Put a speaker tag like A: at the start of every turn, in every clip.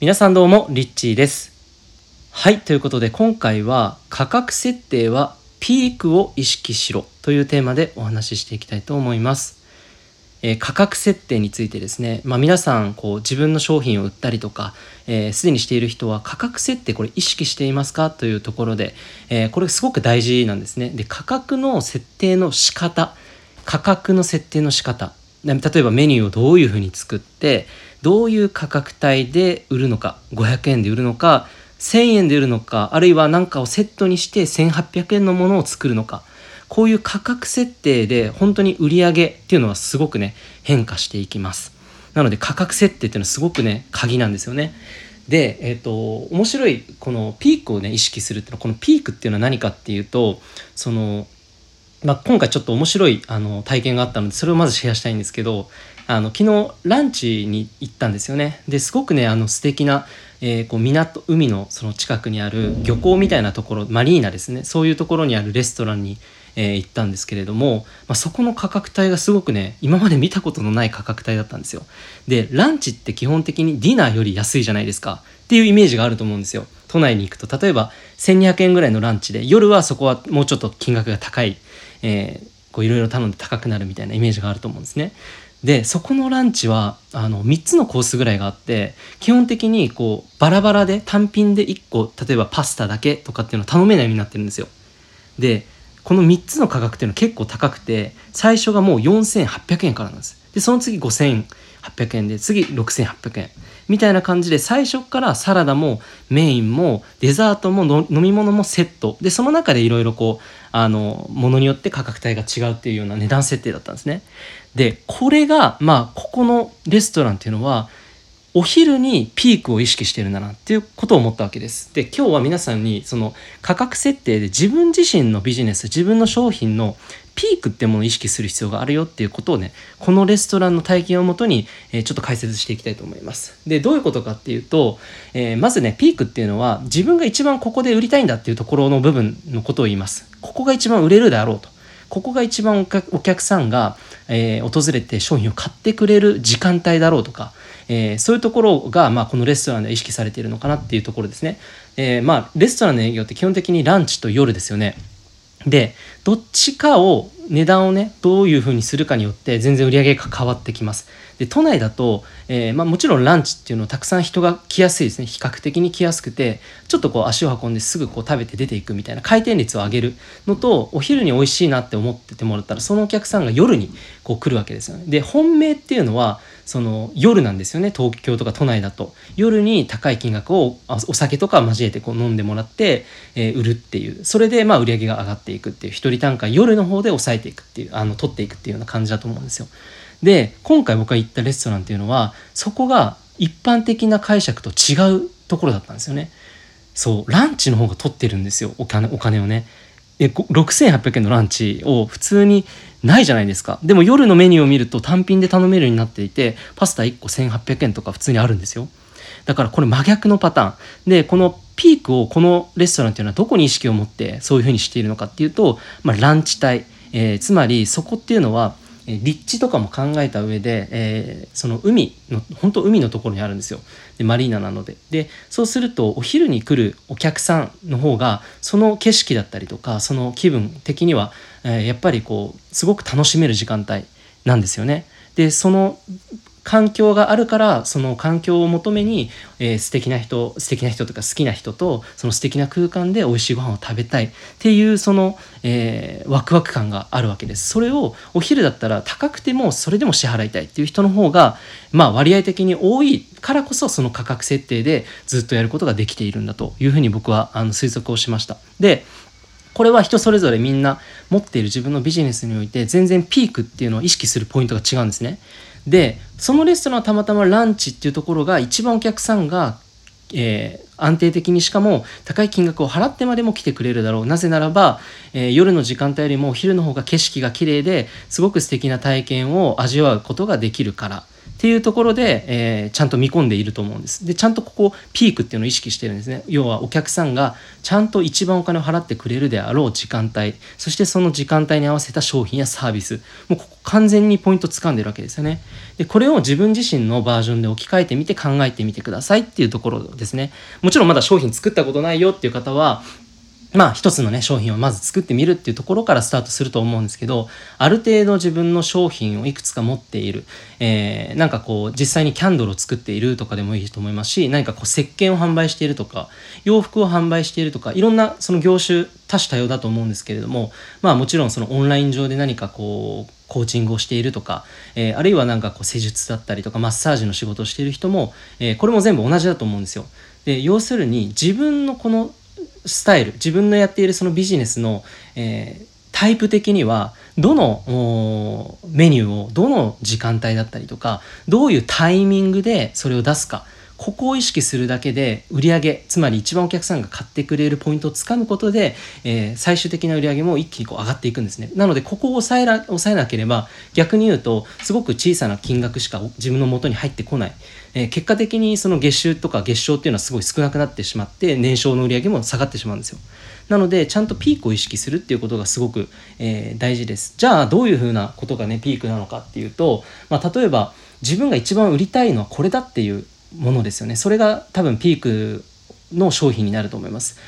A: 皆さんどうもリッチーです。はいということで今回は価格設定はピークを意識しろというテーマでお話ししていきたいと思います、えー価格設定についてですね、まあ、皆さんこう自分の商品を売ったりとかすで、すでにしている人は価格設定これ意識していますか？というところで、えーこれすごく大事なんですね。で価格の設定の仕方価格の設定の仕方。例えばメニューをどういうふうに作ってどういう価格帯で売るのか500円で売るのか1000円で売るのかあるいは何かをセットにして1800円のものを作るのか。こういう価格設定で本当に売り上げっていうのはすごくね変化していきます。なので価格設定っていうのはすごくね鍵なんですよね。でえっ、と面白いこのピークをね意識するっていうのはこのピークっていうのは何かっていうとそのまあ、今回ちょっと面白いあの体験があったのでそれをまずシェアしたいんですけどあの昨日ランチに行ったんですよね。ですごくねあの素敵な、えーこう港海のその近くにある漁港みたいなところマリーナですね。そういうところにあるレストランに、えー行ったんですけれども、まあ、そこの価格帯がすごくね今まで見たことのない価格帯だったんですよ。でランチって基本的にディナーより安いじゃないですか。っていうイメージがあると思うんですよ。都内に行くと例えば1200円ぐらいのランチで夜はそこはもうちょっと金額が高いえーこういろいろ頼んで高くなるみたいなイメージがあると思うんですね。でそこのランチはあの3つのコースぐらいがあって基本的にこうバラバラで単品で1個例えばパスタだけとかっていうのを頼めないようになってるんですよ。でこの3つの価格っていうのは結構高くて最初がもう4800円からなんです。でその次5800円で次6800円みたいな感じで最初からサラダもメインもデザートもの飲み物もセットでその中でいろいろこうあのものによって価格帯が違うっていうような値段設定だったんですね。でこれがまあここのレストランっていうのはお昼にピークを意識してるんだなっていうことを思ったわけです。で今日は皆さんにその価格設定で自分自身のビジネス自分の商品のピークってものを意識する必要があるよっていうことをねこのレストランの体験をもとに、えーちょっと解説していきたいと思います。でどういうことかっていうと、えーまずねピークっていうのは自分が一番ここで売りたいんだっていうところの部分のことを言います。ここが一番売れるであろうと。ここが一番お客お客さんが、えー訪れて商品を買ってくれる時間帯だろうとか、えーそういうところが、まあ、このレストランで意識されているのかなっていうところですね。えーまあ、レストランの営業って基本的にランチと夜ですよね。でどっちかを値段をねどういうふうにするかによって全然売り上げが変わってきますで都内だと、えーまあ、もちろんランチっていうのはたくさん人が来やすいですね比較的に来やすくてちょっとこう足を運んですぐこう食べて出ていくみたいな回転率を上げるのとお昼に美味しいなって思っててもらったらそのお客さんが夜にこう来るわけですよねで本命っていうのはその夜なんですよね東京とか都内だと。夜に高い金額をお酒とか交えてこう飲んでもらって、えー売るっていう。それでまあ売り上げが上がっていくっていう一人単価夜の方で抑えていくっていうあの取っていくっていうような感じだと思うんですよ。で今回僕が行ったレストランっていうのはそこが一般的な解釈と違うところだったんですよね。そうランチの方が取ってるんですよお金お金をね。え6800円のランチを普通にないじゃないですか。でも夜のメニューを見ると単品で頼めるようになっていてパスタ1個1800円とか普通にあるんですよ。だからこれ真逆のパターン。でこのピークをこのレストランっていうのはどこに意識を持ってそういうふうにしているのかっていうと、まあ、ランチ帯、えーつまりそこっていうのはえ立地とかも考えた上で、えーその海の本当海のところにあるんですよ。でマリーナなので。でそうするとお昼に来るお客さんの方がその景色だったりとかその気分的には、えーやっぱりこうすごく楽しめる時間帯なんですよね。でその環境があるからその環境を求めに、えー素敵な人素敵な人とか好きな人とその素敵な空間で美味しいご飯を食べたい。っていうその、えーワクワク感があるわけです。それをお昼だったら高くてもそれでも支払いたいっていう人の方がまあ割合的に多いからこそその価格設定でずっとやることができているんだというふうに僕はあの推測をしました。でこれは人それぞれみんな持っている自分のビジネスにおいて全然ピークっていうのを意識するポイントが違うんですね。でそのレストランはたまたまランチっていうところが一番お客さんが、えー安定的にしかも高い金額を払ってまでも来てくれるだろうなぜならば、えー夜の時間帯よりも昼の方が景色が綺麗ですごく素敵な体験を味わうことができるからっていうところで、えー、ちゃんと見込んでいると思うんです。でちゃんとここピークっていうのを意識してるんですね。要はお客さんがちゃんと一番お金を払ってくれるであろう時間帯そしてその時間帯に合わせた商品やサービスもうここ完全にポイント掴んでるわけですよね。でこれを自分自身のバージョンで置き換えてみて考えてみてくださいっていうところですね。もちろんまだ商品作ったことないよっていう方はまあ一つのね商品をまず作ってみるっていうところからスタートすると思うんですけどある程度自分の商品をいくつか持っている、えー、なんかこう実際にキャンドルを作っているとかでもいいと思いますし何かこう石鹸を販売しているとか洋服を販売しているとかいろんなその業種多種多様だと思うんですけれどもまあもちろんそのオンライン上で何かこうコーチングをしているとか、えー、あるいは何かこう施術だったりとかマッサージの仕事をしている人も、えー、これも全部同じだと思うんですよ。で要するに自分のこのスタイル自分のやっているそのビジネスの、えー、タイプ的にはどのメニューをどの時間帯だったりとかどういうタイミングでそれを出すか。ここを意識するだけで売上つまり一番お客さんが買ってくれるポイントをつかむことで、えー、最終的な売り上げも一気にこう上がっていくんですね。なのでここを抑えら抑えなければ逆に言うとすごく小さな金額しか自分の元に入ってこない、えー、結果的にその月収とか月賞っていうのはすごい少なくなってしまって年商の売り上げも下がってしまうんですよ。なのでちゃんとピークを意識するっていうことがすごく、えー、大事です。じゃあどういうふうなことがねピークなのかっていうと、まあ、例えば自分が一番売りたいのはこれだっていうものですよね。それが多分ピークの商品になると思います。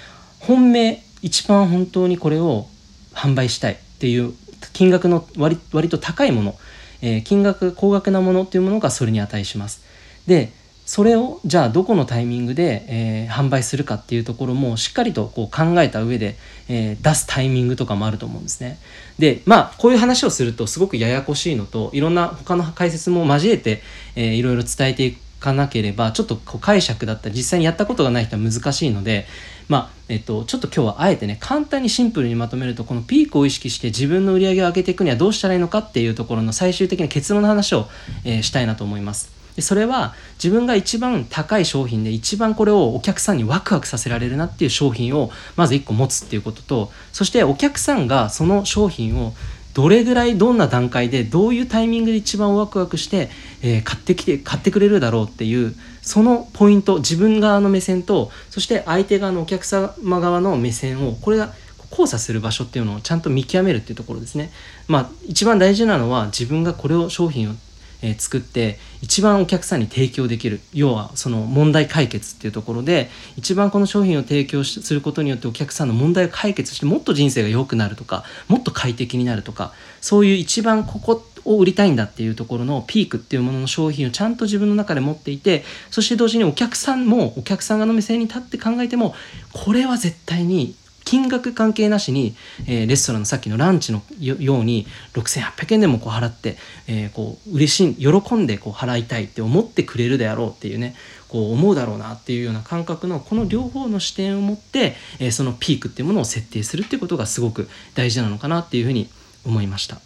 A: 本命一番本当にこれを販売したいっていう金額の割割と高いもの、えー、金額高額なものっていうものがそれに値します。でそれをじゃあどこのタイミングで、えー、販売するかっていうところもしっかりとこう考えた上で、えー、出すタイミングとかもあると思うんですね。でまあこういう話をするとすごくややこしいのといろんな他の解説も交えて、えー、いろいろ伝えていくかなければちょっとこう解釈だったり実際にやったことがない人は難しいのでまあえっと、ちょっと今日はあえてね簡単にシンプルにまとめるとこのピークを意識して自分の売り上げを上げていくにはどうしたらいいのかっていうところの最終的な結論の話を、えー、したいなと思います。でそれは自分が一番高い商品で一番これをお客さんにワクワクさせられるなっていう商品をまず1個持つっていうこととそしてお客さんがその商品をどれぐらいどんな段階でどういうタイミングで一番ワクワクして、えー、買ってきて買ってくれるだろうっていうそのポイント自分側の目線とそして相手側のお客様側の目線をこれが交差する場所っていうのをちゃんと見極めるっていうところですね。まあ一番大事なのは自分がこれを商品をえ作って一番お客さんに提供できる要はその問題解決っていうところで一番この商品を提供することによってお客さんの問題を解決してもっと人生が良くなるとかもっと快適になるとかそういう一番ここを売りたいんだっていうところのピークっていうものの商品をちゃんと自分の中で持っていてそして同時にお客さんもお客さん側の目線に立って考えてもこれは絶対に金額関係なしに、えー、レストランのさっきのランチのように6800円でもこう払って、えー、こう嬉しい喜んでこう払いたいって思ってくれるであろうっていうねこう思うだろうなっていうような感覚のこの両方の視点を持って、えー、そのピークっていうものを設定するっていうことがすごく大事なのかなっていうふうに思いました。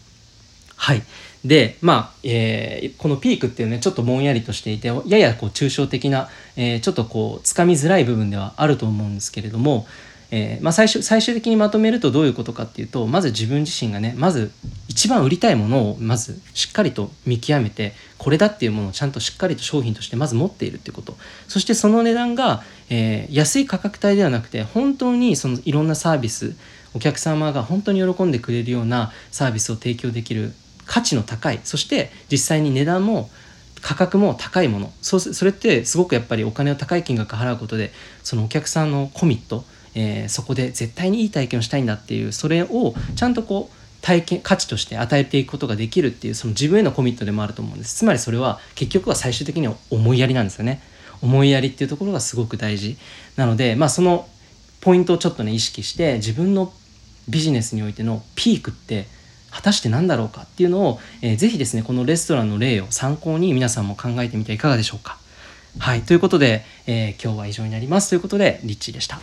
A: はいでまあ、えー、このピークっていうねちょっとぼんやりとしていてややこう抽象的な、えー、ちょっとこうつかみづらい部分ではあると思うんですけれどもえー、まあ、最終最終的にまとめるとどういうことかっていうとまず自分自身がねまず一番売りたいものをまずしっかりと見極めてこれだっていうものをちゃんとしっかりと商品としてまず持っているっていうこと。そしてその値段が、えー、安い価格帯ではなくて本当にそのいろんなサービスお客様が本当に喜んでくれるようなサービスを提供できる価値の高いそして実際に値段も価格も高いもの。そそれってすごくやっぱりお金を高い金額払うことでそのお客さんのコミットえー、そこで絶対にいい体験をしたいんだっていうそれをちゃんとこう体験価値として与えていくことができるっていうその自分へのコミットでもあると思うんです。つまりそれは結局は最終的には思いやりなんですよね思いやりっていうところがすごく大事なのでまあそのポイントをちょっとね意識して自分のビジネスにおいてのピークって果たして何だろうかっていうのを、えー、ぜひですねこのレストランの例を参考に皆さんも考えてみてはいかがでしょうか。はい。ということで、えー、今日は以上になります。ということでリッチーでした。